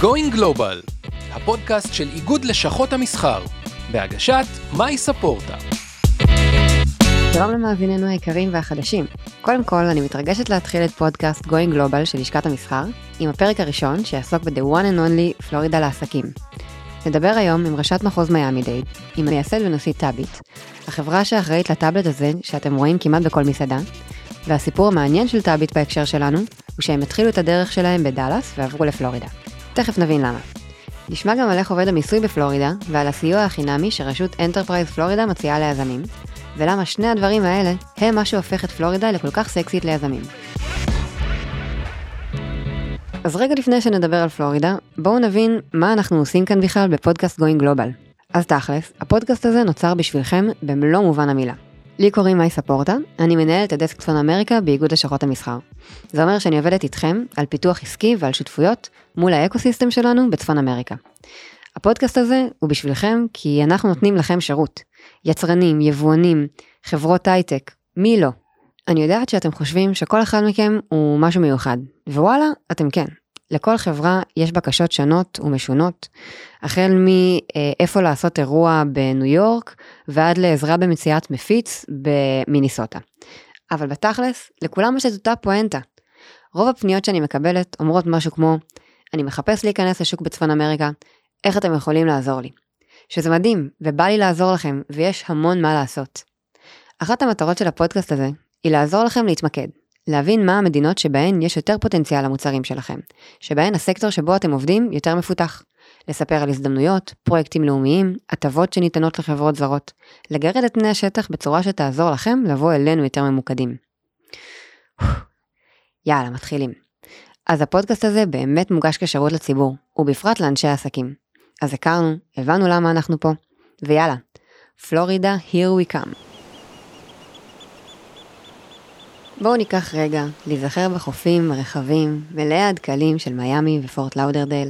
Going Global, הפודקאסט של איגוד לשכות המסחר, בהגשת מאי ספורטה. שלום למאזיננו היקרים והחדשים. קודם כל, אני מתרגשת להתחיל את פודקאסט Going Global של לשכת המסחר, עם הפרק הראשון שיעסוק ב-The One and Only פלורידה לעסקים. נדבר היום עם ראשת מחוז מיאמי דייד, עם מייסד ונשיא טאביט, החברה שאחראית לטאבלט הזה שאתם רואים כמעט בכל מסעדה, והסיפור המעניין של טאביט בהקשר שלנו, הוא שהם התחילו את הדרך שלהם בדאלאס ועברו לפלורידה. תכף נבין למה. נשמע גם על איך עובד המיסוי בפלורידה, ועל הסיוע החינמי שרשות Enterprise Florida מציעה ליזמים, ולמה שני הדברים האלה הם מה שהופך את פלורידה לכל כך סקסית ליזמים. אז רגע לפני שנדבר על פלורידה, בואו נבין מה אנחנו עושים כאן בכלל בפודקאסט Going Global. אז תכלס, הפודקאסט הזה נוצר בשבילכם במלוא מובן המילה. לי קוראים מאי ספורטה, אני מנהלת את דסק צפון אמריקה באיגוד לשכות המסחר. זה אומר שאני עובדת איתכם על פיתוח עסקי ועל שותפויות מול האקוסיסטם שלנו בצפון אמריקה. הפודקאסט הזה הוא בשבילכם כי אנחנו נותנים לכם שירות. יצרנים, יבואנים, חברות הייטק, מי לא? אני יודעת שאתם חושבים שכל אחד מכם הוא משהו מיוחד, ווואלה, אתם כן. לכל חברה יש בקשות שונות ומשונות, החל מאיפה לעשות אירוע בניו יורק ועד לעזרה במציאת מפיץ במיניסוטה. אבל בתכלס, לכולם יש את אותה פואנטה. רוב הפניות שאני מקבלת אומרות משהו כמו, אני מחפש להיכנס לשוק בצפון אמריקה, איך אתם יכולים לעזור לי? שזה מדהים, ובא לי לעזור לכם, ויש המון מה לעשות. אחת המטרות של הפודקאסט הזה, היא לעזור לכם להתמקד, להבין מה המדינות שבהן יש יותר פוטנציאל למוצרים שלכם, שבהן הסקטור שבו אתם עובדים יותר מפותח. לספר על הזדמנויות, פרויקטים לאומיים, הטבות שניתנות לחברות זרות, לגרד את פני השטח בצורה שתעזור לכם לבוא אלינו יותר ממוקדים. יאללה, מתחילים. אז הפודקאסט הזה באמת מוגש כשירות לציבור, ובפרט לאנשי העסקים. אז הכרנו, הבנו למה אנחנו פה, ויאללה, פלורידה, here we come. בואו ניקח רגע להיזכר בחופים הרחבים, מלאי הדקלים של מיאמי ופורט לאודרדל.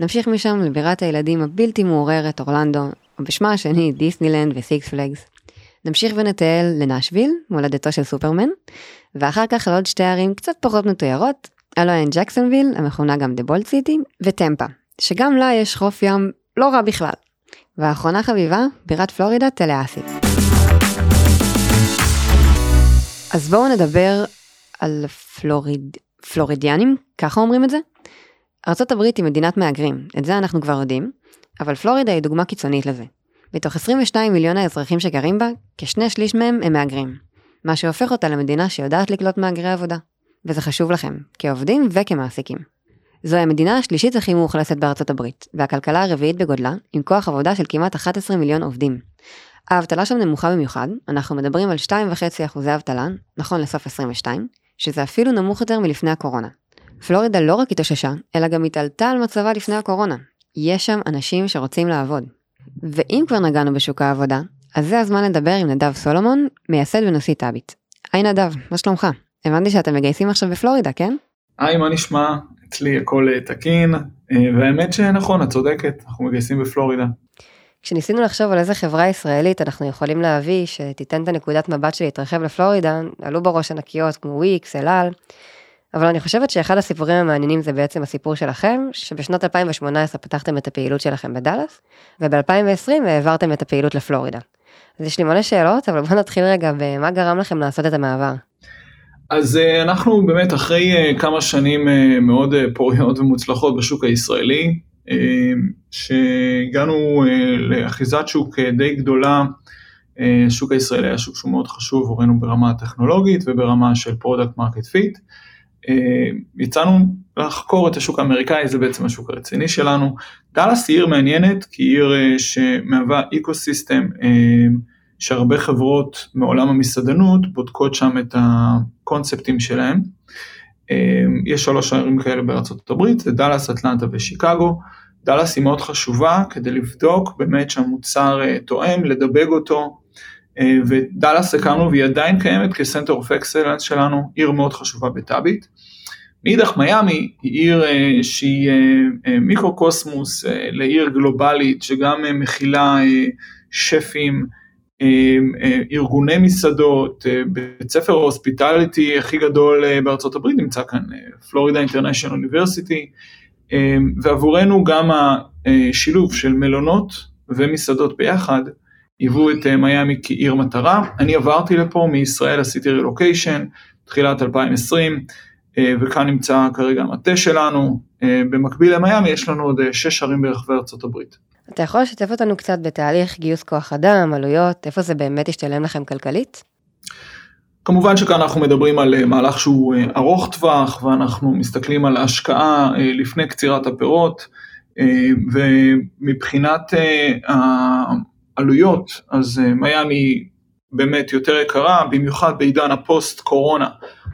נמשיך משם לבירת הילדים הבלתי מעורערת אורלנדו, או בשמה השני דיסנילנד ו Six Flags. נמשיך ונטייל לנשוויל, מולדתו של סופרמן, ואחר כך לעוד שתי ערים קצת פחות מתוירות, הלא הן ג'קסונוויל, המכונה גם The Bold City, וטמפה, שגם לה יש חוף ים לא רע בכלל. ואחרונה חביבה, בירת פלורידה, טלהאסי. אז בואו נדבר על פלוריד... פלורידיאנים, ככה אומרים את זה? ארה"ב היא מדינת מהגרים, את זה אנחנו כבר יודעים, אבל פלורידה היא דוגמה קיצונית לזה. מתוך 22 מיליון האזרחים שגרים בה, כשני שליש מהם הם מהגרים. מה שהופך אותה למדינה שיודעת לקלוט מהגרי עבודה. וזה חשוב לכם, כעובדים וכמעסיקים. זוהי המדינה השלישית הכי מאוכלסת בארצות הברית, והכלכלה הרביעית בגודלה, עם כוח עבודה של כמעט 11 מיליון עובדים. האבטלה שם נמוכה במיוחד, אנחנו מדברים על 2.5 אחוזי אבטלה, נכון לסוף 22, שזה אפילו נמוך יותר מלפני הקורונה. פלורידה לא רק התאוששה, אלא גם התעלתה על מצבה לפני הקורונה. יש שם אנשים שרוצים לעבוד. ואם כבר נגענו בשוק העבודה, אז זה הזמן לדבר עם נדב סולומון, מייסד ונשיא טאביט. היי נדב, מה שלומך? הבנתי שאתם מגייסים עכשיו בפלורידה, כן? היי, מה נשמע? אצלי הכל תקין, אה, והאמת שנכון, את צודקת, אנחנו מגייסים בפלורידה. כשניסינו לחשוב על איזה חברה ישראלית אנחנו יכולים להביא שתיתן את הנקודת מבט שלהתרחב לפלורידה, עלו בראש ענקיות כמו וויקס, אלעל, אבל אני חושבת שאחד הסיפורים המעניינים זה בעצם הסיפור שלכם, שבשנת 2018 פתחתם את הפעילות שלכם בדאלאס, וב-2020 העברתם את הפעילות לפלורידה. אז יש לי מלא שאלות, אבל בואו נתחיל רגע במה גרם לכם לעשות את המעבר. אז אה, אנחנו באמת אחרי אה, כמה שנים אה, מאוד פוריות ומוצלחות בשוק הישראלי, שהגענו לאחיזת שוק די גדולה, השוק הישראלי היה שוק שהוא מאוד חשוב עבורנו ברמה הטכנולוגית וברמה של product market fit. יצאנו לחקור את השוק האמריקאי, זה בעצם השוק הרציני שלנו. דאלאס היא עיר מעניינת, כי היא עיר שמהווה ecosystem שהרבה חברות מעולם המסעדנות בודקות שם את הקונספטים שלהם. אמ, יש שלוש ערים כאלה הברית, זה דאלאס, אטלנטה ושיקגו. דאלאס היא מאוד חשובה כדי לבדוק באמת שהמוצר אה, תואם, לדבג אותו, אה, ובדאלאס הקמנו והיא עדיין קיימת כ center of excellence שלנו, עיר מאוד חשובה בטאביט. מאידך מיאמי היא עיר אה, שהיא מיקרו קוסמוס לעיר גלובלית שגם מכילה שפים, ארגוני מסעדות, בית ספר ה hospitality הכי גדול בארצות הברית נמצא כאן, Florida International University, ועבורנו גם השילוב של מלונות ומסעדות ביחד היוו את מיאמי כעיר מטרה. אני עברתי לפה מישראל, עשיתי רילוקיישן, תחילת 2020, וכאן נמצא כרגע המטה שלנו. במקביל למיאמי יש לנו עוד שש ערים ברחבי ארצות הברית. אתה יכול לשתף אותנו קצת בתהליך גיוס כוח אדם, עלויות, איפה זה באמת ישתלם לכם כלכלית? כמובן שכאן אנחנו מדברים על אה, מהלך שהוא אה, ארוך טווח ואנחנו מסתכלים על ההשקעה אה, לפני קצירת הפירות ומבחינת העלויות אז מיאמי באמת יותר יקרה, במיוחד בעידן הפוסט קורונה,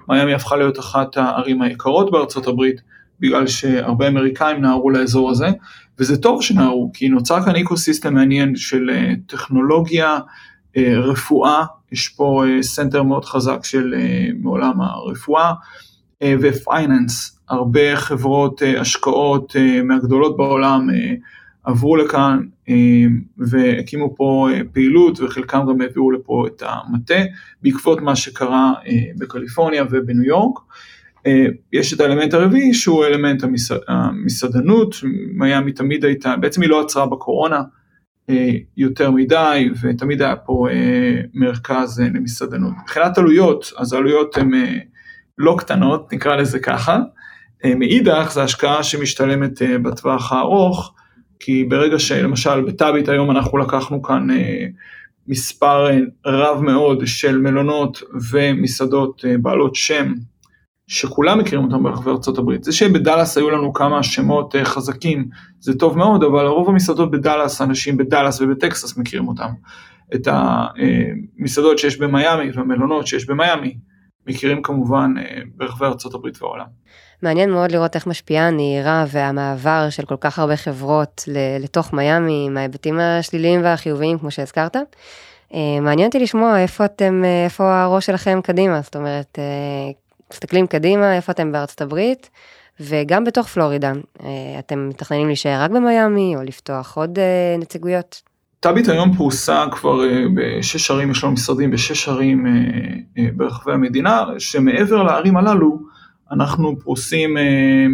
מיאמי הפכה להיות אחת הערים היקרות בארצות הברית בגלל שהרבה אמריקאים נהרו לאזור הזה וזה טוב שנהרו כי נוצר כאן eco מעניין של טכנולוגיה, רפואה יש פה center מאוד חזק של מעולם הרפואה ו finance, הרבה חברות השקעות מהגדולות בעולם עברו לכאן והקימו פה פעילות וחלקם גם העבירו לפה את המטה בעקבות מה שקרה בקליפורניה ובניו יורק. יש את האלמנט הרביעי שהוא אלמנט המסעדנות, מיאמי תמיד הייתה, בעצם היא לא עצרה בקורונה, אה, יותר מדי ותמיד היה פה אה, מרכז אה, למסעדנות. מבחינת עלויות, אז העלויות הן לא קטנות, נקרא לזה ככה. מאידך זו השקעה שמשתלמת בטווח הארוך, כי ברגע שלמשל בטאביט היום אנחנו לקחנו כאן מספר רב מאוד של מלונות ומסעדות בעלות שם שכולם מכירים אותם ברחבי הברית. זה שבדאלאס היו לנו כמה שמות אה, חזקים זה טוב מאוד, אבל רוב המסעדות בדאלאס, אנשים בדאלאס ובטקסס מכירים אותם. את המסעדות שיש במיאמי והמלונות שיש במיאמי, מכירים כמובן אה, ברחבי הברית והעולם. מעניין מאוד לראות איך משפיעה הנהירה והמעבר של כל כך הרבה חברות לתוך מיאמי, עם ההיבטים השליליים והחיוביים כמו שהזכרת. אה, מעניין אותי לשמוע איפה אתם, איפה הראש שלכם קדימה, זאת אומרת, מסתכלים קדימה, איפה אתם בארצות הברית, וגם בתוך פלורידה, אה, אתם מתכננים להישאר רק במיאמי, או לפתוח עוד אה, נציגויות? טאביט היום פרוסה כבר אה, בשש ערים, יש לנו משרדים בשש ערים ברחבי המדינה, שמעבר לערים הללו, אנחנו פרוסים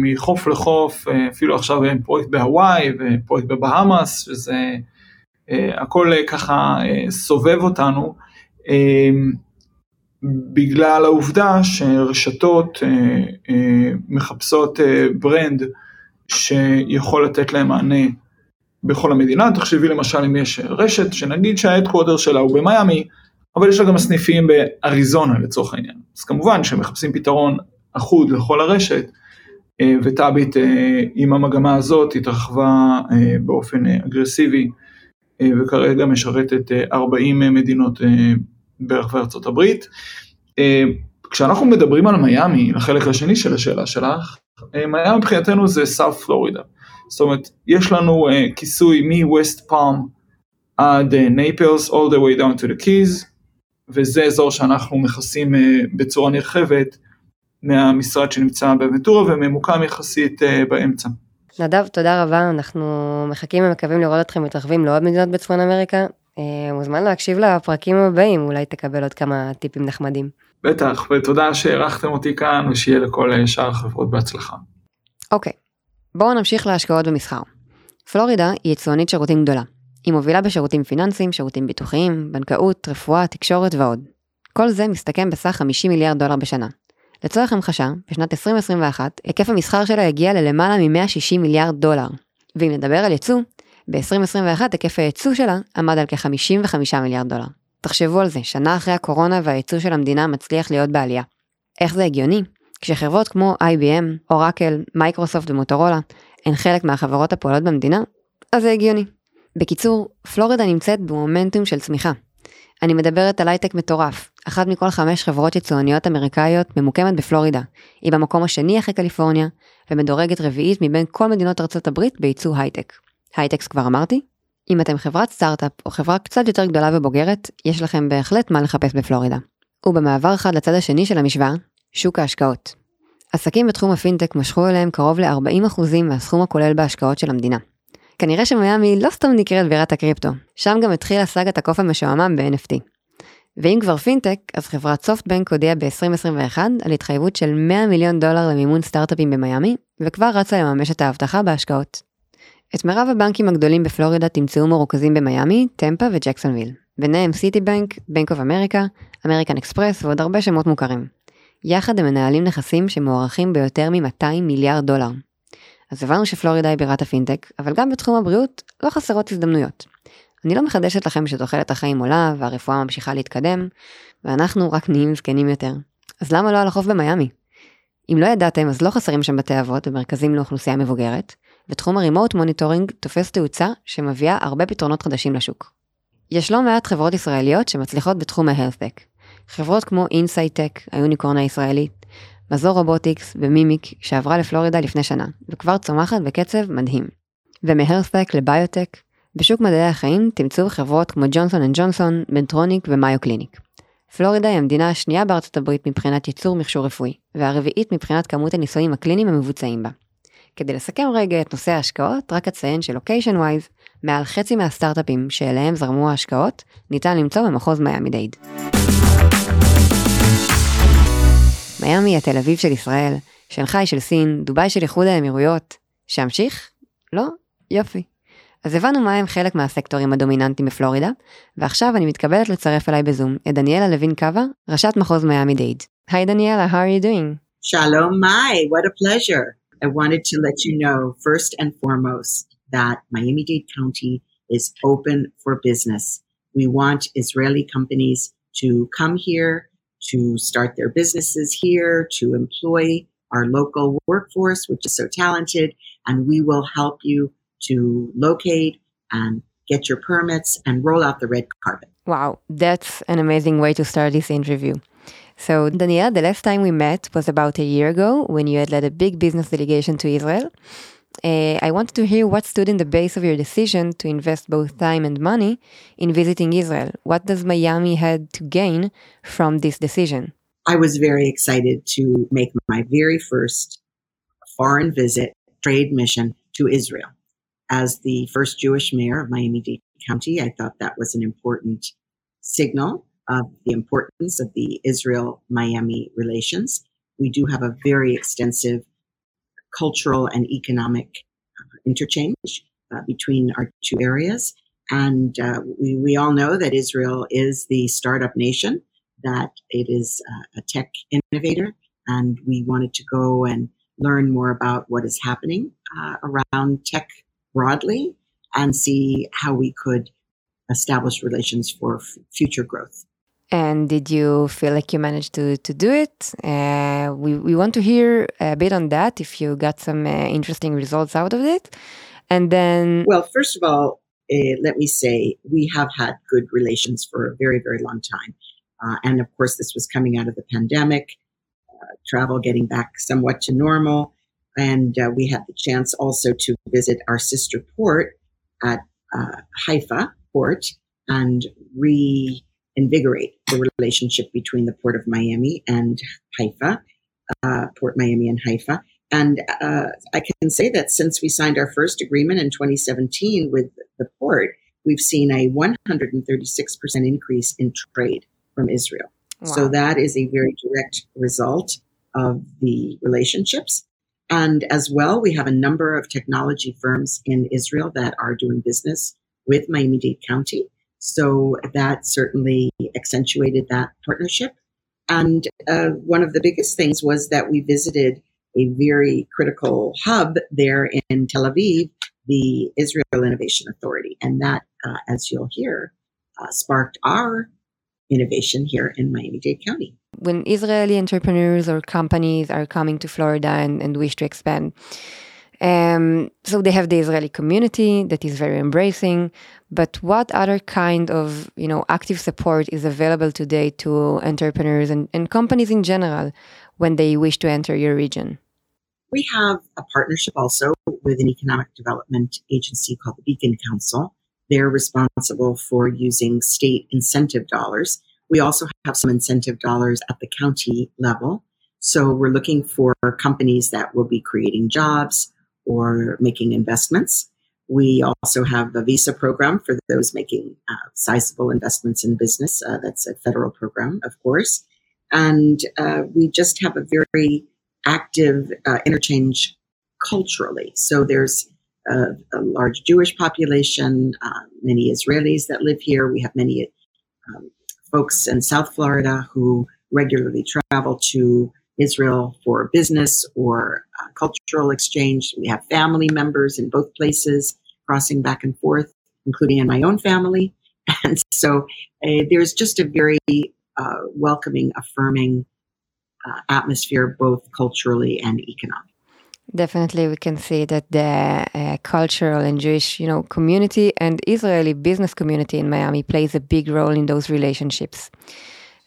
מחוף לחוף, אפילו עכשיו פרויקט בהוואי ופרויקט בבהאמאס, שזה הכל ככה סובב אותנו. בגלל העובדה שרשתות אה, אה, מחפשות אה, ברנד שיכול לתת להם מענה בכל המדינה, תחשבי למשל אם יש רשת שנגיד שההדקוודר שלה הוא במיאמי, אבל יש לה גם סניפים באריזונה לצורך העניין. אז כמובן שמחפשים פתרון אחוד לכל הרשת, וטאביט עם המגמה הזאת התרחבה באופן אגרסיבי, וכרגע משרתת 40 מדינות ברחבי ארצות הברית. אה, כשאנחנו מדברים על מיאמי, לחלק השני של השאלה שלך, אה, מיאמי מבחינתנו זה סאוף פלורידה. זאת אומרת, יש לנו אה, כיסוי מ-West Palm עד נייפלס, all the way down to the keys, וזה אזור שאנחנו מכסים בצורה נרחבת מהמשרד שנמצא באוונטורה וממוקם יחסית באמצע. נדב, תודה רבה, אנחנו מחכים ומקווים לראות אתכם מתרחבים לעוד מדינות בצפון אמריקה. אה, מוזמן להקשיב לפרקים הבאים, אולי תקבל עוד כמה טיפים נחמדים. בטח, ותודה שאירחתם אותי כאן, ושיהיה לכל שאר החברות בהצלחה. אוקיי, בואו נמשיך להשקעות במסחר. פלורידה היא יצואנית שירותים גדולה. היא מובילה בשירותים פיננסיים, שירותים ביטוחיים, בנקאות, רפואה, תקשורת ועוד. כל זה מסתכם בסך 50 מיליארד דולר בשנה. לצורך המחשה, בשנת 2021, היקף המסחר שלה הגיע ללמעלה מ-160 מיליארד דולר. ואם נדבר על יצוא, ב-2021 היקף הייצוא שלה עמד על כ-55 מיליארד דולר. תחשבו על זה, שנה אחרי הקורונה והייצוא של המדינה מצליח להיות בעלייה. איך זה הגיוני? כשחברות כמו IBM, אורקל, מייקרוסופט ומוטורולה הן חלק מהחברות הפועלות במדינה, אז זה הגיוני. בקיצור, פלורידה נמצאת במומנטום של צמיחה. אני מדברת על הייטק מטורף, אחת מכל חמש חברות יצואניות אמריקאיות ממוקמת בפלורידה. היא במקום השני אחרי קליפורניה, ומדורגת רביעית מבין כל מדינות ארצות הברית בייצוא הייטק. הייטקס כבר אמרתי? אם אתם חברת סטארט-אפ או חברה קצת יותר גדולה ובוגרת, יש לכם בהחלט מה לחפש בפלורידה. ובמעבר חד לצד השני של המשוואה, שוק ההשקעות. עסקים בתחום הפינטק משכו אליהם קרוב ל-40% מהסכום הכולל בהשקעות של המדינה. כנראה שמיאמי לא סתם נקראת בירת הקריפטו, שם גם התחילה סאגת הקוף המשועמם ב-NFT. ואם כבר פינטק, אז חברת סופטבנק הודיעה ב-2021 על התחייבות של 100 מיליון דולר למימון סטארט-אפים במיאמי, וכבר רצה לממש את ההבטחה בהשקעות. את מירב הבנקים הגדולים בפלורידה תמצאו מרוכזים במיאמי, טמפה וג'קסונוויל. ביניהם סיטי בנק, בנק אוף אמריקה, אמריקן אקספרס ועוד הרבה שמות מוכרים. יחד הם מנהלים נכסים שמוערכים ביותר מ-200 מיליארד דולר. אז הבנו שפלורידה היא בירת הפינטק, אבל גם בתחום הבריאות לא חסרות הזדמנויות. אני לא מחדשת לכם שתוחלת החיים עולה והרפואה ממשיכה להתקדם, ואנחנו רק נהיים זקנים יותר. אז למה לא על החוף במיאמי? אם לא ידעתם, אז לא חסרים שם בתי אבות ומרכזים לאוכלוסייה מבוגרת, ותחום ה remote monitoring תופס תאוצה שמביאה הרבה פתרונות חדשים לשוק. יש לא מעט חברות ישראליות שמצליחות בתחום ה-health חברות כמו אינסייטק, ה unicorn הישראלית, מזור רובוטיקס ומימיק שעברה לפלורידה לפני שנה, וכבר צומחת בקצב מדהים. ומה health tech לביוטק, בשוק מדעי החיים תמצאו חברות כמו ג'ונסון אנד ג'ונסון, מדטרוניק ומאיו קליניק. פלורידה היא המדינה השנייה בארצות הברית מבחינת ייצור מכשור רפואי, והרביעית מבחינת כמות הניסויים הקליניים המבוצעים בה. כדי לסכם רגע את נושא ההשקעות, רק אציין ש location wise, מעל חצי מהסטארט-אפים שאליהם זרמו ההשקעות, ניתן למצוא במחוז מיאמי דייד. מיאמי היא התל אביב של ישראל, שנגחאי של סין, דובאי של איחוד האמירויות. שאמשיך? לא? יופי. אז הבנו מה הם חלק מהסקטורים הדומיננטיים בפלורידה, ועכשיו אני מתכבדת לצרף אליי בזום את דניאלה לוין קאבה, ראשת מחוז מיאמי דייד. היי דניאלה, how are you doing? Shalom, my, what a pleasure. I wanted to let you know first and foremost that Miami-Dade County is open for business. We want Israeli companies to come here, to start their businesses here, to employ our local workforce, which is so talented, and we will help you to locate and get your permits and roll out the red carpet. Wow, that's an amazing way to start this interview. So, Daniela, the last time we met was about a year ago when you had led a big business delegation to Israel. Uh, I wanted to hear what stood in the base of your decision to invest both time and money in visiting Israel. What does Miami had to gain from this decision? I was very excited to make my very first foreign visit, trade mission to Israel. As the first Jewish mayor of Miami Dade County, I thought that was an important signal of the importance of the Israel Miami relations. We do have a very extensive cultural and economic uh, interchange uh, between our two areas. And uh, we, we all know that Israel is the startup nation, that it is uh, a tech innovator. And we wanted to go and learn more about what is happening uh, around tech broadly and see how we could establish relations for f- future growth. And did you feel like you managed to, to do it? Uh, we, we want to hear a bit on that if you got some uh, interesting results out of it. And then. Well, first of all, uh, let me say we have had good relations for a very, very long time. Uh, and of course, this was coming out of the pandemic, uh, travel getting back somewhat to normal. And uh, we had the chance also to visit our sister port at Haifa port and re invigorate the relationship between the Port of Miami and Haifa, uh, Port Miami and Haifa. And uh, I can say that since we signed our first agreement in 2017 with the port, we've seen a 136% increase in trade from Israel. Wow. So that is a very direct result of the relationships. And as well, we have a number of technology firms in Israel that are doing business with Miami Dade County. So that certainly accentuated that partnership. And uh, one of the biggest things was that we visited a very critical hub there in Tel Aviv, the Israel Innovation Authority. And that, uh, as you'll hear, uh, sparked our innovation here in Miami Dade County. When Israeli entrepreneurs or companies are coming to Florida and, and wish to expand, um, so they have the Israeli community that is very embracing. But what other kind of you know active support is available today to entrepreneurs and, and companies in general when they wish to enter your region? We have a partnership also with an economic development agency called the Beacon Council. They're responsible for using state incentive dollars. We also have some incentive dollars at the county level. So we're looking for companies that will be creating jobs, or making investments. We also have a visa program for those making uh, sizable investments in business. Uh, that's a federal program, of course. And uh, we just have a very active uh, interchange culturally. So there's a, a large Jewish population, uh, many Israelis that live here. We have many um, folks in South Florida who regularly travel to Israel for business or uh, cultural exchange. We have family members in both places crossing back and forth, including in my own family. And so uh, there's just a very uh, welcoming, affirming uh, atmosphere, both culturally and economically. Definitely, we can see that the uh, cultural and Jewish, you know, community and Israeli business community in Miami plays a big role in those relationships.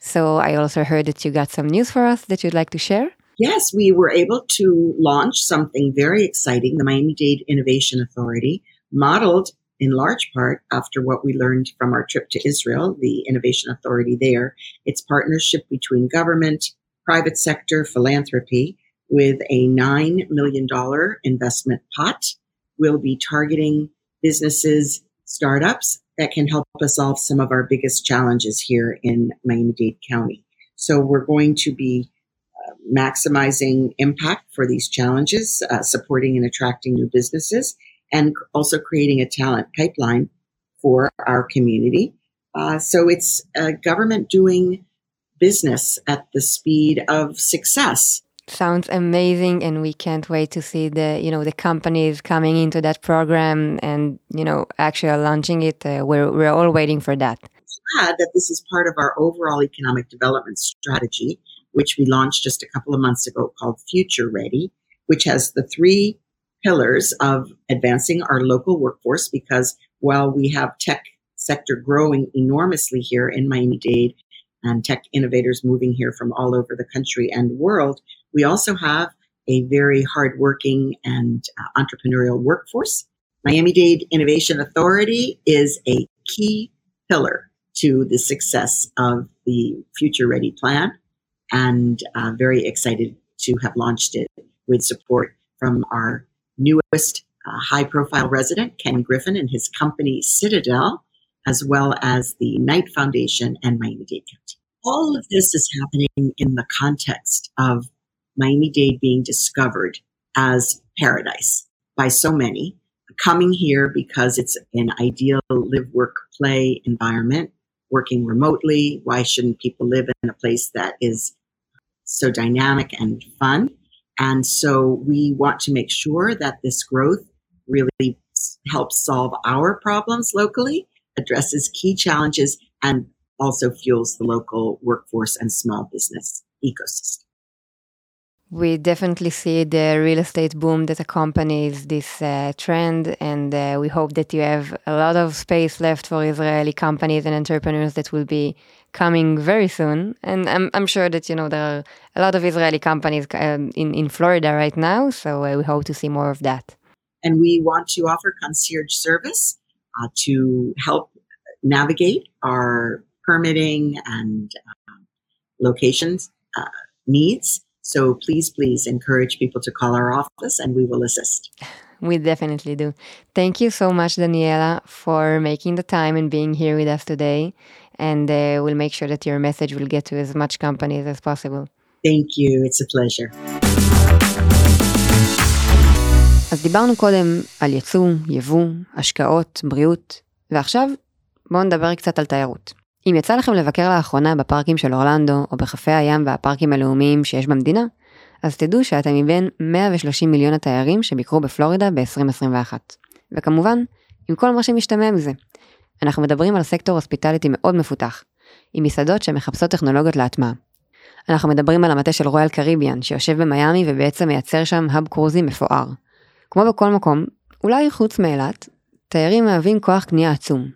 So I also heard that you got some news for us that you'd like to share. Yes, we were able to launch something very exciting, the Miami Dade Innovation Authority, modeled in large part after what we learned from our trip to Israel, the Innovation Authority there. It's partnership between government, private sector, philanthropy with a $9 million investment pot. We'll be targeting businesses, startups that can help us solve some of our biggest challenges here in Miami Dade County. So we're going to be uh, maximizing impact for these challenges, uh, supporting and attracting new businesses, and also creating a talent pipeline for our community. Uh, so it's a government doing business at the speed of success sounds amazing and we can't wait to see the you know the companies coming into that program and you know actually launching it. Uh, we're, we're all waiting for that. Glad that this is part of our overall economic development strategy which we launched just a couple of months ago called future ready which has the three pillars of advancing our local workforce because while we have tech sector growing enormously here in miami-dade and tech innovators moving here from all over the country and world we also have a very hardworking and uh, entrepreneurial workforce. Miami Dade Innovation Authority is a key pillar to the success of the Future Ready plan, and uh, very excited to have launched it with support from our newest uh, high profile resident, Ken Griffin, and his company Citadel, as well as the Knight Foundation and Miami Dade County. All of this is happening in the context of Miami Dade being discovered as paradise by so many, coming here because it's an ideal live, work, play environment, working remotely. Why shouldn't people live in a place that is so dynamic and fun? And so we want to make sure that this growth really helps solve our problems locally, addresses key challenges, and also fuels the local workforce and small business ecosystem we definitely see the real estate boom that accompanies this uh, trend, and uh, we hope that you have a lot of space left for Israeli companies and entrepreneurs that will be coming very soon. And I'm, I'm sure that you know there are a lot of Israeli companies um, in in Florida right now, so uh, we hope to see more of that. And we want to offer concierge service uh, to help navigate our permitting and um, locations uh, needs. So please, please encourage people to call our office and we will assist. We definitely do. Thank you so much, Daniela, for making the time and being here with us today. And uh, we'll make sure that your message will get to as much companies as possible. Thank you, it's a pleasure. אז דיברנו קודם על יצוא, יבוא, השקעות, בריאות, ועכשיו בואו נדבר קצת על תיירות. אם יצא לכם לבקר לאחרונה בפארקים של אורלנדו, או בחופי הים והפארקים הלאומיים שיש במדינה, אז תדעו שאתם מבין 130 מיליון התיירים שביקרו בפלורידה ב-2021. וכמובן, עם כל מה שמשתמע מזה. אנחנו מדברים על סקטור הוספיטליטי מאוד מפותח, עם מסעדות שמחפשות טכנולוגיות להטמעה. אנחנו מדברים על המטה של רויאל קריביאן, שיושב במיאמי ובעצם מייצר שם האב קרוזי מפואר. כמו בכל מקום, אולי חוץ מאילת, תיירים מהווים כוח קנייה עצום,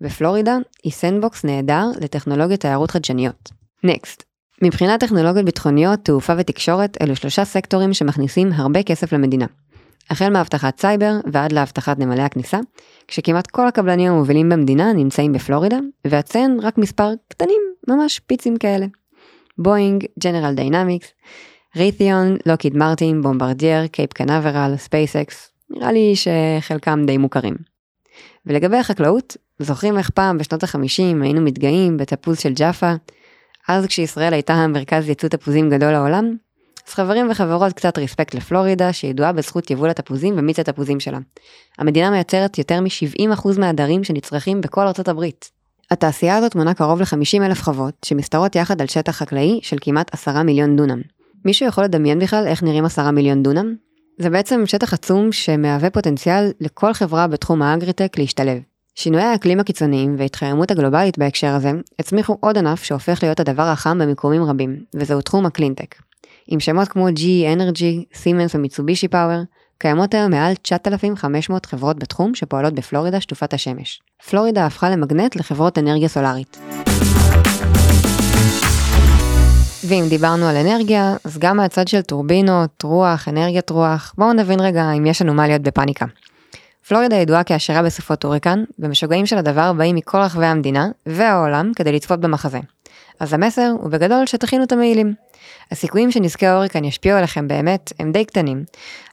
ופלורידה היא sandbox נהדר לטכנולוגיות תיירות חדשניות. next. מבחינת טכנולוגיות ביטחוניות, תעופה ותקשורת אלו שלושה סקטורים שמכניסים הרבה כסף למדינה. החל מאבטחת סייבר ועד לאבטחת נמלי הכניסה, כשכמעט כל הקבלנים המובילים במדינה נמצאים בפלורידה, ואציין רק מספר קטנים, ממש פיצים כאלה. בואינג, ג'נרל דיינמיקס, רית'יון, לוקהיד מרטין, בומברדיאר, קייפ קנברל, ספייסקס, נראה לי שחלקם די מוכרים. ולגבי החקלאות, זוכרים איך פעם בשנות החמישים היינו מתגאים בתפוז של ג'אפה? אז כשישראל הייתה המרכז ייצוא תפוזים גדול לעולם? אז חברים וחברות קצת respect לפלורידה שידועה בזכות יבול התפוזים ומיץ התפוזים שלה. המדינה מייצרת יותר מ-70% מהדרים שנצרכים בכל ארצות הברית. התעשייה הזאת מונה קרוב ל-50 אלף חוות שמשתרעות יחד על שטח חקלאי של כמעט 10 מיליון דונם. מישהו יכול לדמיין בכלל איך נראים 10 מיליון דונם? זה בעצם שטח עצום שמהווה פוטנציאל לכל חברה בתחום האגריטק להשתלב. שינויי האקלים הקיצוניים וההתחממות הגלובלית בהקשר הזה הצמיחו עוד ענף שהופך להיות הדבר החם במיקומים רבים, וזהו תחום הקלינטק. עם שמות כמו GE Energy, סימנס ומיצובישי פאוור, קיימות היום מעל 9,500 חברות בתחום שפועלות בפלורידה שטופת השמש. פלורידה הפכה למגנט לחברות אנרגיה סולארית. ואם דיברנו על אנרגיה, אז גם מהצד של טורבינות, רוח, אנרגיית רוח, בואו נבין רגע אם יש לנו מה להיות בפאניקה. פלורידה ידועה כעשירה בסופות הוריקן, ומשוגעים של הדבר באים מכל רחבי המדינה והעולם כדי לצפות במחזה. אז המסר הוא בגדול שתכינו את המעילים. הסיכויים שנזקי ההוריקן ישפיעו עליכם באמת הם די קטנים,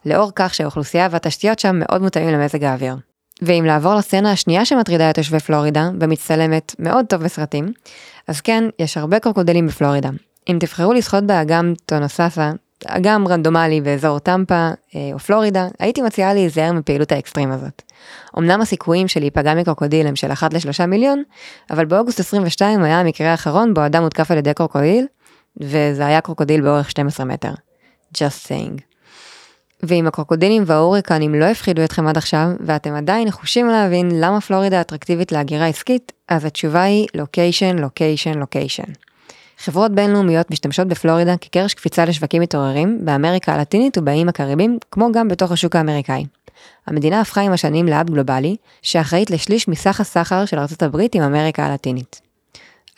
לאור כך שהאוכלוסייה והתשתיות שם מאוד מותאמים למזג האוויר. ואם לעבור לסצנה השנייה שמטרידה את תושבי פלורידה, ומצטלמת מאוד טוב בסרטים, אז כן, יש הרבה קרוקודילים בפלורידה. אם תבחרו לשחות באגם טונוטוססה, אגם רנדומלי באזור טמפה אה, או פלורידה, הייתי מציעה להיזהר מפעילות האקסטרים הזאת. אמנם הסיכויים של להיפגע מקרוקודיל הם של 1 ל-3 מיליון, אבל באוגוסט 22 היה המקרה האחרון בו אדם הותקף על ידי קרוקודיל, וזה היה קרוקודיל באורך 12 מטר. just saying. ואם הקרוקודילים וההוריקנים לא הפחידו אתכם עד עכשיו, ואתם עדיין נחושים להבין למה פלורידה אטרקטיבית להגירה עסקית, אז התשובה היא location, location, location. חברות בינלאומיות משתמשות בפלורידה כקרש קפיצה לשווקים מתעוררים באמריקה הלטינית ובאיים הקריבים, כמו גם בתוך השוק האמריקאי. המדינה הפכה עם השנים לאב גלובלי, שאחראית לשליש מסך הסחר של ארה"ב עם אמריקה הלטינית.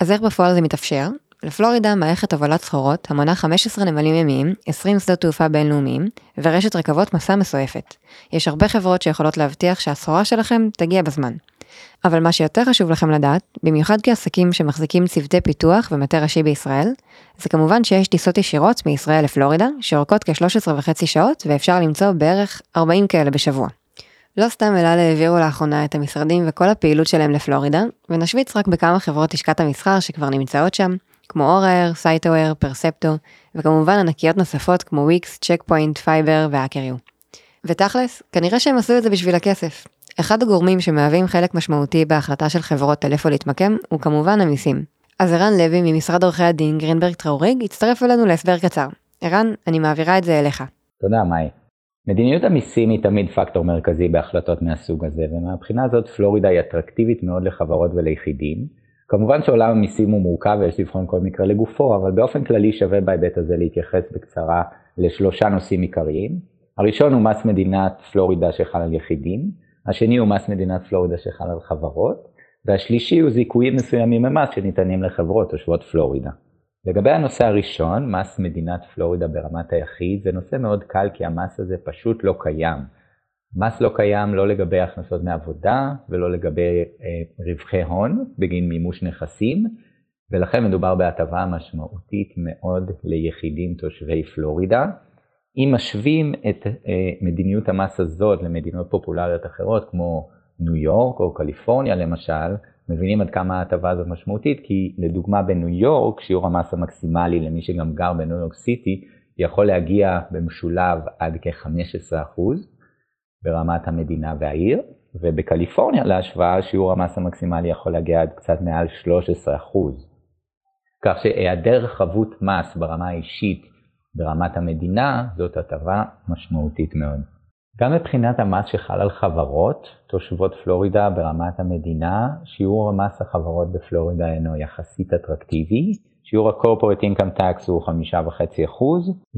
אז איך בפועל זה מתאפשר? לפלורידה מערכת הובלת סחורות המונה 15 נמלים ימיים, 20 שדות תעופה בינלאומיים ורשת רכבות מסע מסועפת. יש הרבה חברות שיכולות להבטיח שהסחורה שלכם תגיע בזמן. אבל מה שיותר חשוב לכם לדעת, במיוחד כעסקים שמחזיקים צוותי פיתוח ומטה ראשי בישראל, זה כמובן שיש טיסות ישירות מישראל לפלורידה, שאורכות כ-13 וחצי שעות ואפשר למצוא בערך 40 כאלה בשבוע. לא סתם אלעל העבירו לאחרונה את המשרדים וכל הפעילות שלהם לפלורידה, ונשוויץ רק בכמה חברות לשכת המסחר שכבר נמצאות שם, כמו אוראר, סייטוור, פרספטו, וכמובן ענקיות נוספות כמו וויקס, צ'ק פוינט, פייבר והאקריו. ותכלס, כנראה שהם עשו את זה בשביל הכסף. אחד הגורמים שמהווים חלק משמעותי בהחלטה של חברות על איפה להתמקם, הוא כמובן המיסים. אז ערן לוי ממשרד עורכי הדין גרינברג טראוריג הצטרף אלינו להסבר קצר. ערן, אני מעבירה את זה אליך. תודה, מאי. מדיניות המיסים היא תמיד פקטור מרכזי בהחלטות מהסוג הזה, ומהבחינה הזאת פלורידה היא אטרקטיבית מאוד לחברות וליחידים, כמובן שעולם המיסים הוא מורכב ויש לבחון כל מקרה לגופו, אבל באופן כללי שווה בהיבט הזה להתייחס בקצרה לשלושה נושאים עיקריים. הראשון הוא מס מדינת פלורידה שחל על יחידים, השני הוא מס מדינת פלורידה שחל על חברות, והשלישי הוא זיכויים מסוימים ממס שניתנים לחברות תושבות פלורידה. לגבי הנושא הראשון, מס מדינת פלורידה ברמת היחיד, זה נושא מאוד קל כי המס הזה פשוט לא קיים. מס לא קיים לא לגבי הכנסות מעבודה ולא לגבי אה, רווחי הון בגין מימוש נכסים, ולכן מדובר בהטבה משמעותית מאוד ליחידים תושבי פלורידה. אם משווים את אה, מדיניות המס הזאת למדינות פופולריות אחרות כמו ניו יורק או קליפורניה למשל, מבינים עד כמה ההטבה הזאת משמעותית, כי לדוגמה בניו יורק שיעור המס המקסימלי למי שגם גר בניו יורק סיטי יכול להגיע במשולב עד כ-15%. ברמת המדינה והעיר, ובקליפורניה להשוואה שיעור המס המקסימלי יכול להגיע עד קצת מעל 13%. כך שהיעדר חבות מס ברמה האישית ברמת המדינה זאת הטבה משמעותית מאוד. גם מבחינת המס שחל על חברות, תושבות פלורידה ברמת המדינה, שיעור המס החברות בפלורידה אינו יחסית אטרקטיבי, שיעור ה-corporate income tax הוא 5.5%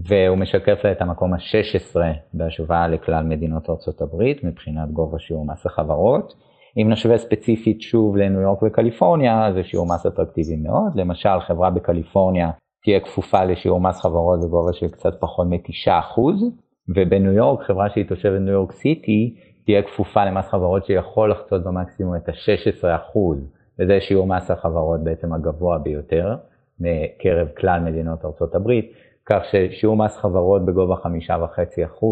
והוא משקף לה את המקום ה-16 בהשוואה לכלל מדינות ארה"ב מבחינת גובה שיעור מס החברות. אם נשווה ספציפית שוב לניו יורק וקליפורניה, זה שיעור מס אטרקטיבי מאוד. למשל, חברה בקליפורניה תהיה כפופה לשיעור מס חברות בגובה של קצת פחות מ-9%, ובניו יורק, חברה שהיא תושבת ניו יורק סיטי, תהיה כפופה למס חברות שיכול לחצות במקסימום את ה-16%, וזה שיעור מס החברות בעצם הגבוה ביותר. מקרב כלל מדינות ארצות הברית, כך ששיעור מס חברות בגובה 5.5%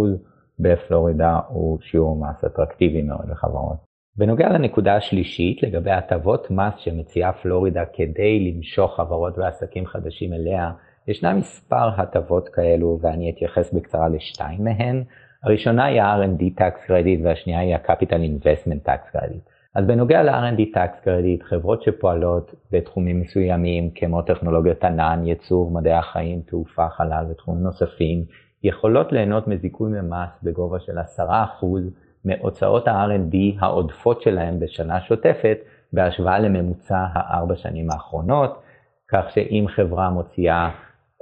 בפלורידה הוא שיעור מס אטרקטיבי מאוד לחברות. בנוגע לנקודה השלישית, לגבי הטבות מס שמציעה פלורידה כדי למשוך חברות ועסקים חדשים אליה, ישנם מספר הטבות כאלו ואני אתייחס בקצרה לשתיים מהן. הראשונה היא ה-R&D Tax Credit והשנייה היא ה-Capital Investment Tax Credit. אז בנוגע ל-R&D Tax Credit, חברות שפועלות בתחומים מסוימים כמו טכנולוגיות ענן, ייצור, מדעי החיים, תעופה, חלל ותחומים נוספים, יכולות ליהנות מזיכוי ממס בגובה של 10% מהוצאות ה-R&D העודפות שלהם בשנה שוטפת בהשוואה לממוצע הארבע שנים האחרונות, כך שאם חברה מוציאה,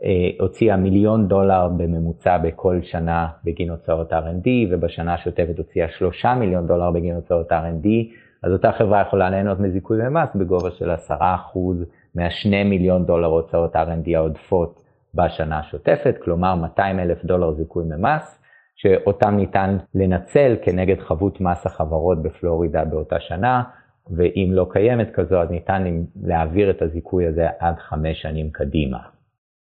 אה, הוציאה מיליון דולר בממוצע בכל שנה בגין הוצאות R&D ובשנה השוטפת הוציאה שלושה מיליון דולר בגין הוצאות R&D, אז אותה חברה יכולה ליהנות מזיכוי במס בגובה של 10% מה-2 מיליון דולר הוצאות R&D העודפות בשנה השוטפת, כלומר 200 אלף דולר זיכוי ממס, שאותם ניתן לנצל כנגד חבות מס החברות בפלורידה באותה שנה, ואם לא קיימת כזו אז ניתן להעביר את הזיכוי הזה עד חמש שנים קדימה.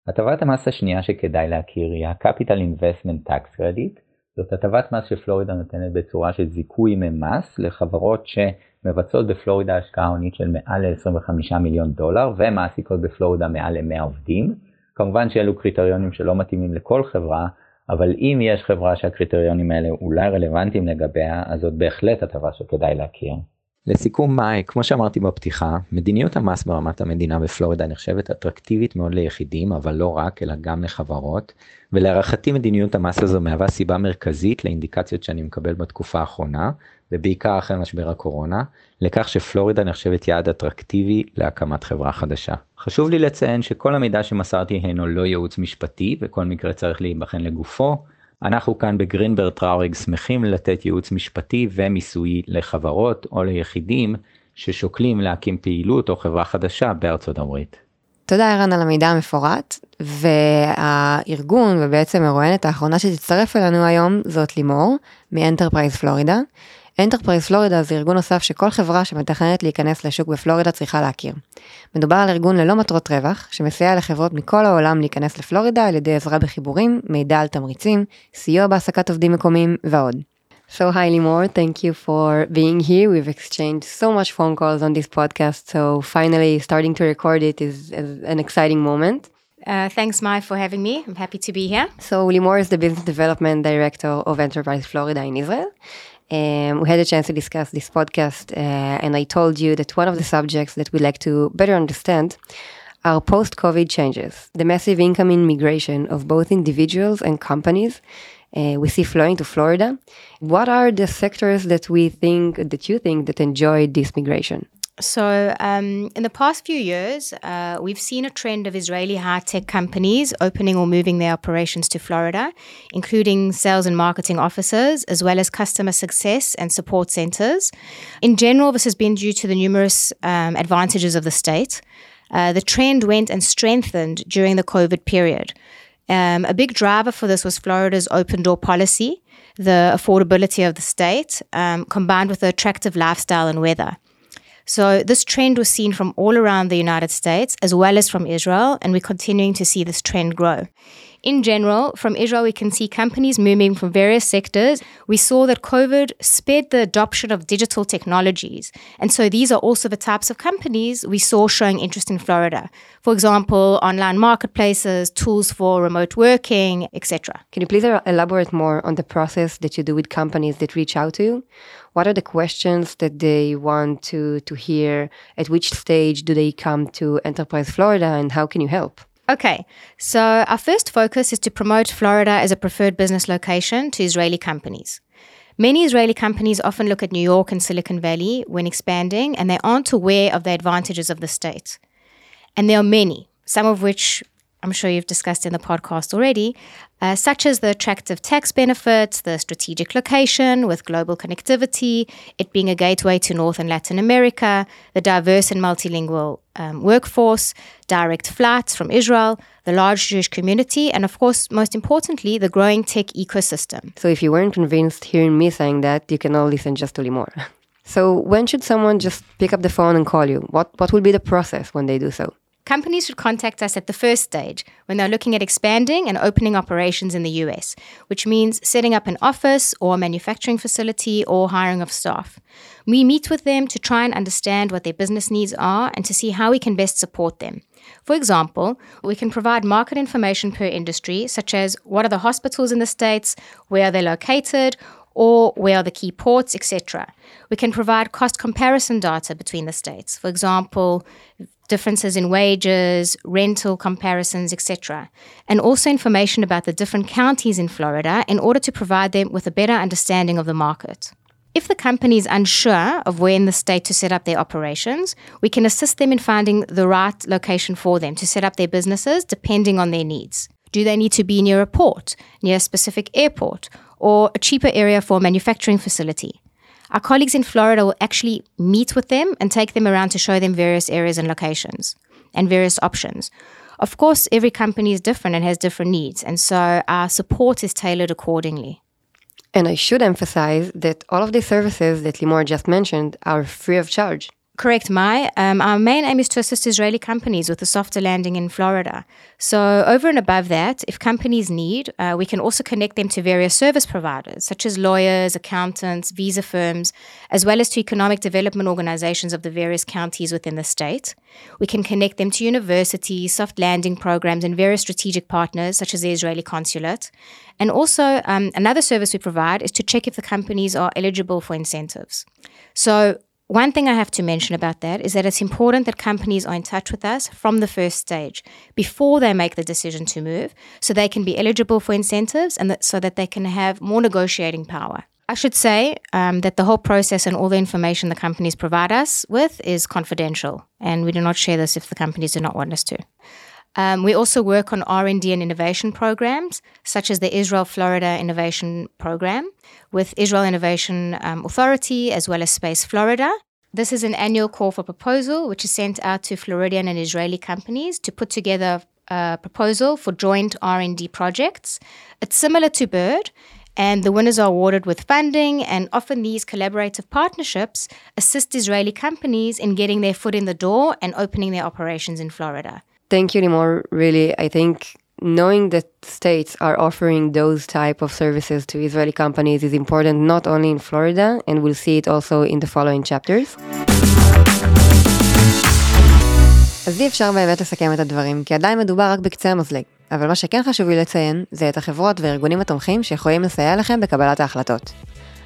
הטבת המס השנייה שכדאי להכיר היא ה-Capital Investment Tax Credit, זאת הטבת מס שפלורידה נותנת בצורה של זיכוי ממס לחברות שמבצעות בפלורידה השקעה הונית של מעל ל-25 מיליון דולר ומעסיקות בפלורידה מעל ל-100 עובדים. כמובן שאלו קריטריונים שלא מתאימים לכל חברה, אבל אם יש חברה שהקריטריונים האלה אולי רלוונטיים לגביה, אז זאת בהחלט הטבה שכדאי להכיר. לסיכום מאי, כמו שאמרתי בפתיחה, מדיניות המס ברמת המדינה בפלורידה נחשבת אטרקטיבית מאוד ליחידים, אבל לא רק, אלא גם לחברות, ולהערכתי מדיניות המס הזו מהווה סיבה מרכזית לאינדיקציות שאני מקבל בתקופה האחרונה, ובעיקר אחרי משבר הקורונה, לכך שפלורידה נחשבת יעד אטרקטיבי להקמת חברה חדשה. חשוב לי לציין שכל המידע שמסרתי הינו לא ייעוץ משפטי, וכל מקרה צריך להיבחן לגופו, אנחנו כאן בגרינברג טראוריג שמחים לתת ייעוץ משפטי ומיסויי לחברות או ליחידים ששוקלים להקים פעילות או חברה חדשה בארצות הברית. תודה ערן על המידע המפורט, והארגון ובעצם מרואיינת האחרונה שתצטרף אלינו היום זאת לימור מאנטרפרייז פלורידה. אנטרפרייז פלורידה זה ארגון נוסף שכל חברה שמתכננת להיכנס לשוק בפלורידה צריכה להכיר. מדובר על ארגון ללא מטרות רווח, שמסייע לחברות מכל העולם להיכנס לפלורידה על ידי עזרה בחיבורים, מידע על תמריצים, סיוע בהעסקת עובדים מקומיים ועוד. So hi Limor, thank you for being here. We've exchanged so much phone calls on this podcast, so finally starting to record it is, is an exciting moment. Uh, thanks, Mai, for having me. I'm happy to be here. So Limor is the business development director of Enterprise Florida in Israel. Um, we had a chance to discuss this podcast, uh, and I told you that one of the subjects that we like to better understand are post COVID changes, the massive incoming migration of both individuals and companies. Uh, we see flowing to Florida. What are the sectors that we think that you think that enjoyed this migration? So, um, in the past few years, uh, we've seen a trend of Israeli high tech companies opening or moving their operations to Florida, including sales and marketing offices, as well as customer success and support centers. In general, this has been due to the numerous um, advantages of the state. Uh, the trend went and strengthened during the COVID period. Um, a big driver for this was Florida's open door policy, the affordability of the state, um, combined with the attractive lifestyle and weather. So this trend was seen from all around the United States as well as from Israel, and we're continuing to see this trend grow. In general, from Israel, we can see companies moving from various sectors. We saw that COVID sped the adoption of digital technologies. And so these are also the types of companies we saw showing interest in Florida. For example, online marketplaces, tools for remote working, etc. Can you please elaborate more on the process that you do with companies that reach out to you? What are the questions that they want to, to hear? At which stage do they come to Enterprise Florida and how can you help? Okay, so our first focus is to promote Florida as a preferred business location to Israeli companies. Many Israeli companies often look at New York and Silicon Valley when expanding, and they aren't aware of the advantages of the state. And there are many, some of which I'm sure you've discussed in the podcast already, uh, such as the attractive tax benefits, the strategic location with global connectivity, it being a gateway to North and Latin America, the diverse and multilingual um, workforce, direct flights from Israel, the large Jewish community, and of course, most importantly, the growing tech ecosystem. So if you weren't convinced hearing me saying that, you can all listen just to Limor. so when should someone just pick up the phone and call you? What, what will be the process when they do so? Companies should contact us at the first stage when they're looking at expanding and opening operations in the US, which means setting up an office or a manufacturing facility or hiring of staff. We meet with them to try and understand what their business needs are and to see how we can best support them. For example, we can provide market information per industry, such as what are the hospitals in the States, where are they located, or where are the key ports, etc. We can provide cost comparison data between the states. For example, differences in wages, rental comparisons, etc. And also information about the different counties in Florida in order to provide them with a better understanding of the market. If the company is unsure of where in the state to set up their operations, we can assist them in finding the right location for them to set up their businesses depending on their needs. Do they need to be near a port, near a specific airport, or a cheaper area for a manufacturing facility? Our colleagues in Florida will actually meet with them and take them around to show them various areas and locations and various options. Of course, every company is different and has different needs, and so our support is tailored accordingly. And I should emphasize that all of the services that Limor just mentioned are free of charge. Correct, Mai. Um, our main aim is to assist Israeli companies with a softer landing in Florida. So, over and above that, if companies need, uh, we can also connect them to various service providers, such as lawyers, accountants, visa firms, as well as to economic development organizations of the various counties within the state. We can connect them to universities, soft landing programs, and various strategic partners, such as the Israeli consulate. And also, um, another service we provide is to check if the companies are eligible for incentives. So, one thing I have to mention about that is that it's important that companies are in touch with us from the first stage before they make the decision to move so they can be eligible for incentives and that, so that they can have more negotiating power. I should say um, that the whole process and all the information the companies provide us with is confidential, and we do not share this if the companies do not want us to. Um, we also work on R&D and innovation programs, such as the Israel Florida Innovation Program with Israel Innovation um, Authority as well as Space Florida. This is an annual call for proposal, which is sent out to Floridian and Israeli companies to put together a proposal for joint R&D projects. It's similar to BIRD, and the winners are awarded with funding and often these collaborative partnerships assist Israeli companies in getting their foot in the door and opening their operations in Florida. Thank you, Limor. Really, I think knowing that states are offering those type of services to Israeli companies is important not only in Florida, and we'll see it also in the following chapters. אז אי אפשר באמת לסכם את הדברים, כי עדיין מדובר רק בקצה המזלג. אבל מה שכן חשוב לי לציין, זה את החברות והארגונים התומכים שיכולים לסייע לכם בקבלת ההחלטות.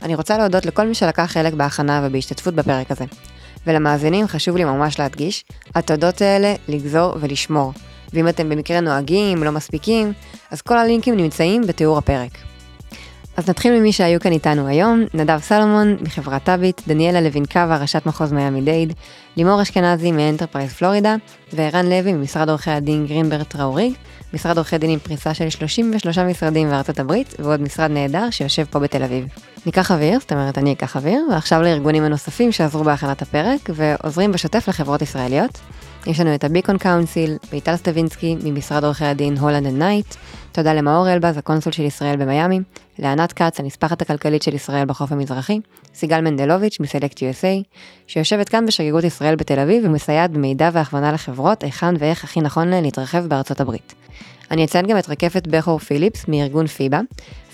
אני רוצה להודות לכל מי שלקח חלק בהכנה ובהשתתפות בפרק הזה. ולמאזינים חשוב לי ממש להדגיש, התודות האלה לגזור ולשמור. ואם אתם במקרה נוהגים, לא מספיקים, אז כל הלינקים נמצאים בתיאור הפרק. אז נתחיל ממי שהיו כאן איתנו היום, נדב סלומון מחברת טאביט, דניאלה לוינקאבה, ראשת מחוז מיאמי דייד, לימור אשכנזי מאנטרפרייז פלורידה, וערן לוי ממשרד עורכי הדין גרינברג טראוריג, משרד עורכי דין עם פריסה של 33 משרדים בארצות הברית, ועוד משרד נהדר שיושב פה בתל אביב. ניקח אוויר, זאת אומרת אני אקח אוויר, ועכשיו לארגונים הנוספים שעזרו בהכנת הפרק, ועוזרים בשוטף לחברות ישראליות. יש לנו את הביקון קאונסיל, מיטל סטווינסקי ממשרד עורכי הדין הולנד אנד נייט, תודה למאור אלבז, הקונסול של ישראל במיאמי, לענת כץ, הנספחת הכלכלית של ישראל בחוף המזרחי, סיגל מנדלוביץ' מסלקט USA, שיושבת כאן בשגרירות ישראל בתל אביב ומסייעת במידע והכוונה לחברות היכן ואיך הכי נכון להן להתרחב בארצות הברית. אני אציין גם את רקפת בכור פיליפס מארגון פיבה,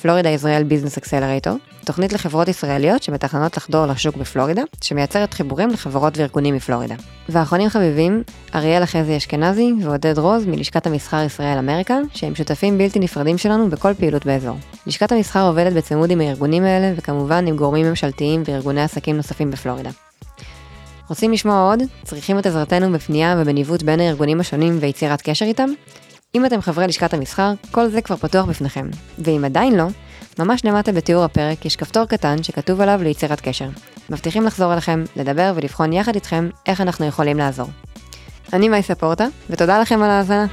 פלורידה ישראל ביזנס אקסלרטור, תוכנית לחברות ישראליות שמתכננות לחדור לשוק בפלורידה, שמייצרת חיבורים לחברות וארגונים מפלורידה. ואחרונים חביבים, אריאל אחזי אשכנזי ועודד רוז מלשכת המסחר ישראל אמריקה, שהם שותפים בלתי נפרדים שלנו בכל פעילות באזור. לשכת המסחר עובדת בצמוד עם הארגונים האלה, וכמובן עם גורמים ממשלתיים וארגוני עסקים נוספים בפלורידה. רוצים לשמוע עוד? צריכים את עזרתנו בפנייה ובניווט בין הארגונים השונים ויצירת קשר איתם? אם אתם חברי לשכת המסחר, כל זה כבר פתוח בפניכם. ואם עדיין לא, ממש למטה בתיאור הפרק יש כפתור קטן שכתוב עליו ליצירת קשר. מבטיחים לחזור אליכם, לדבר ולבחון יחד איתכם איך אנחנו יכולים לעזור. אני מייסה פורטה, ותודה לכם על ההאזנה.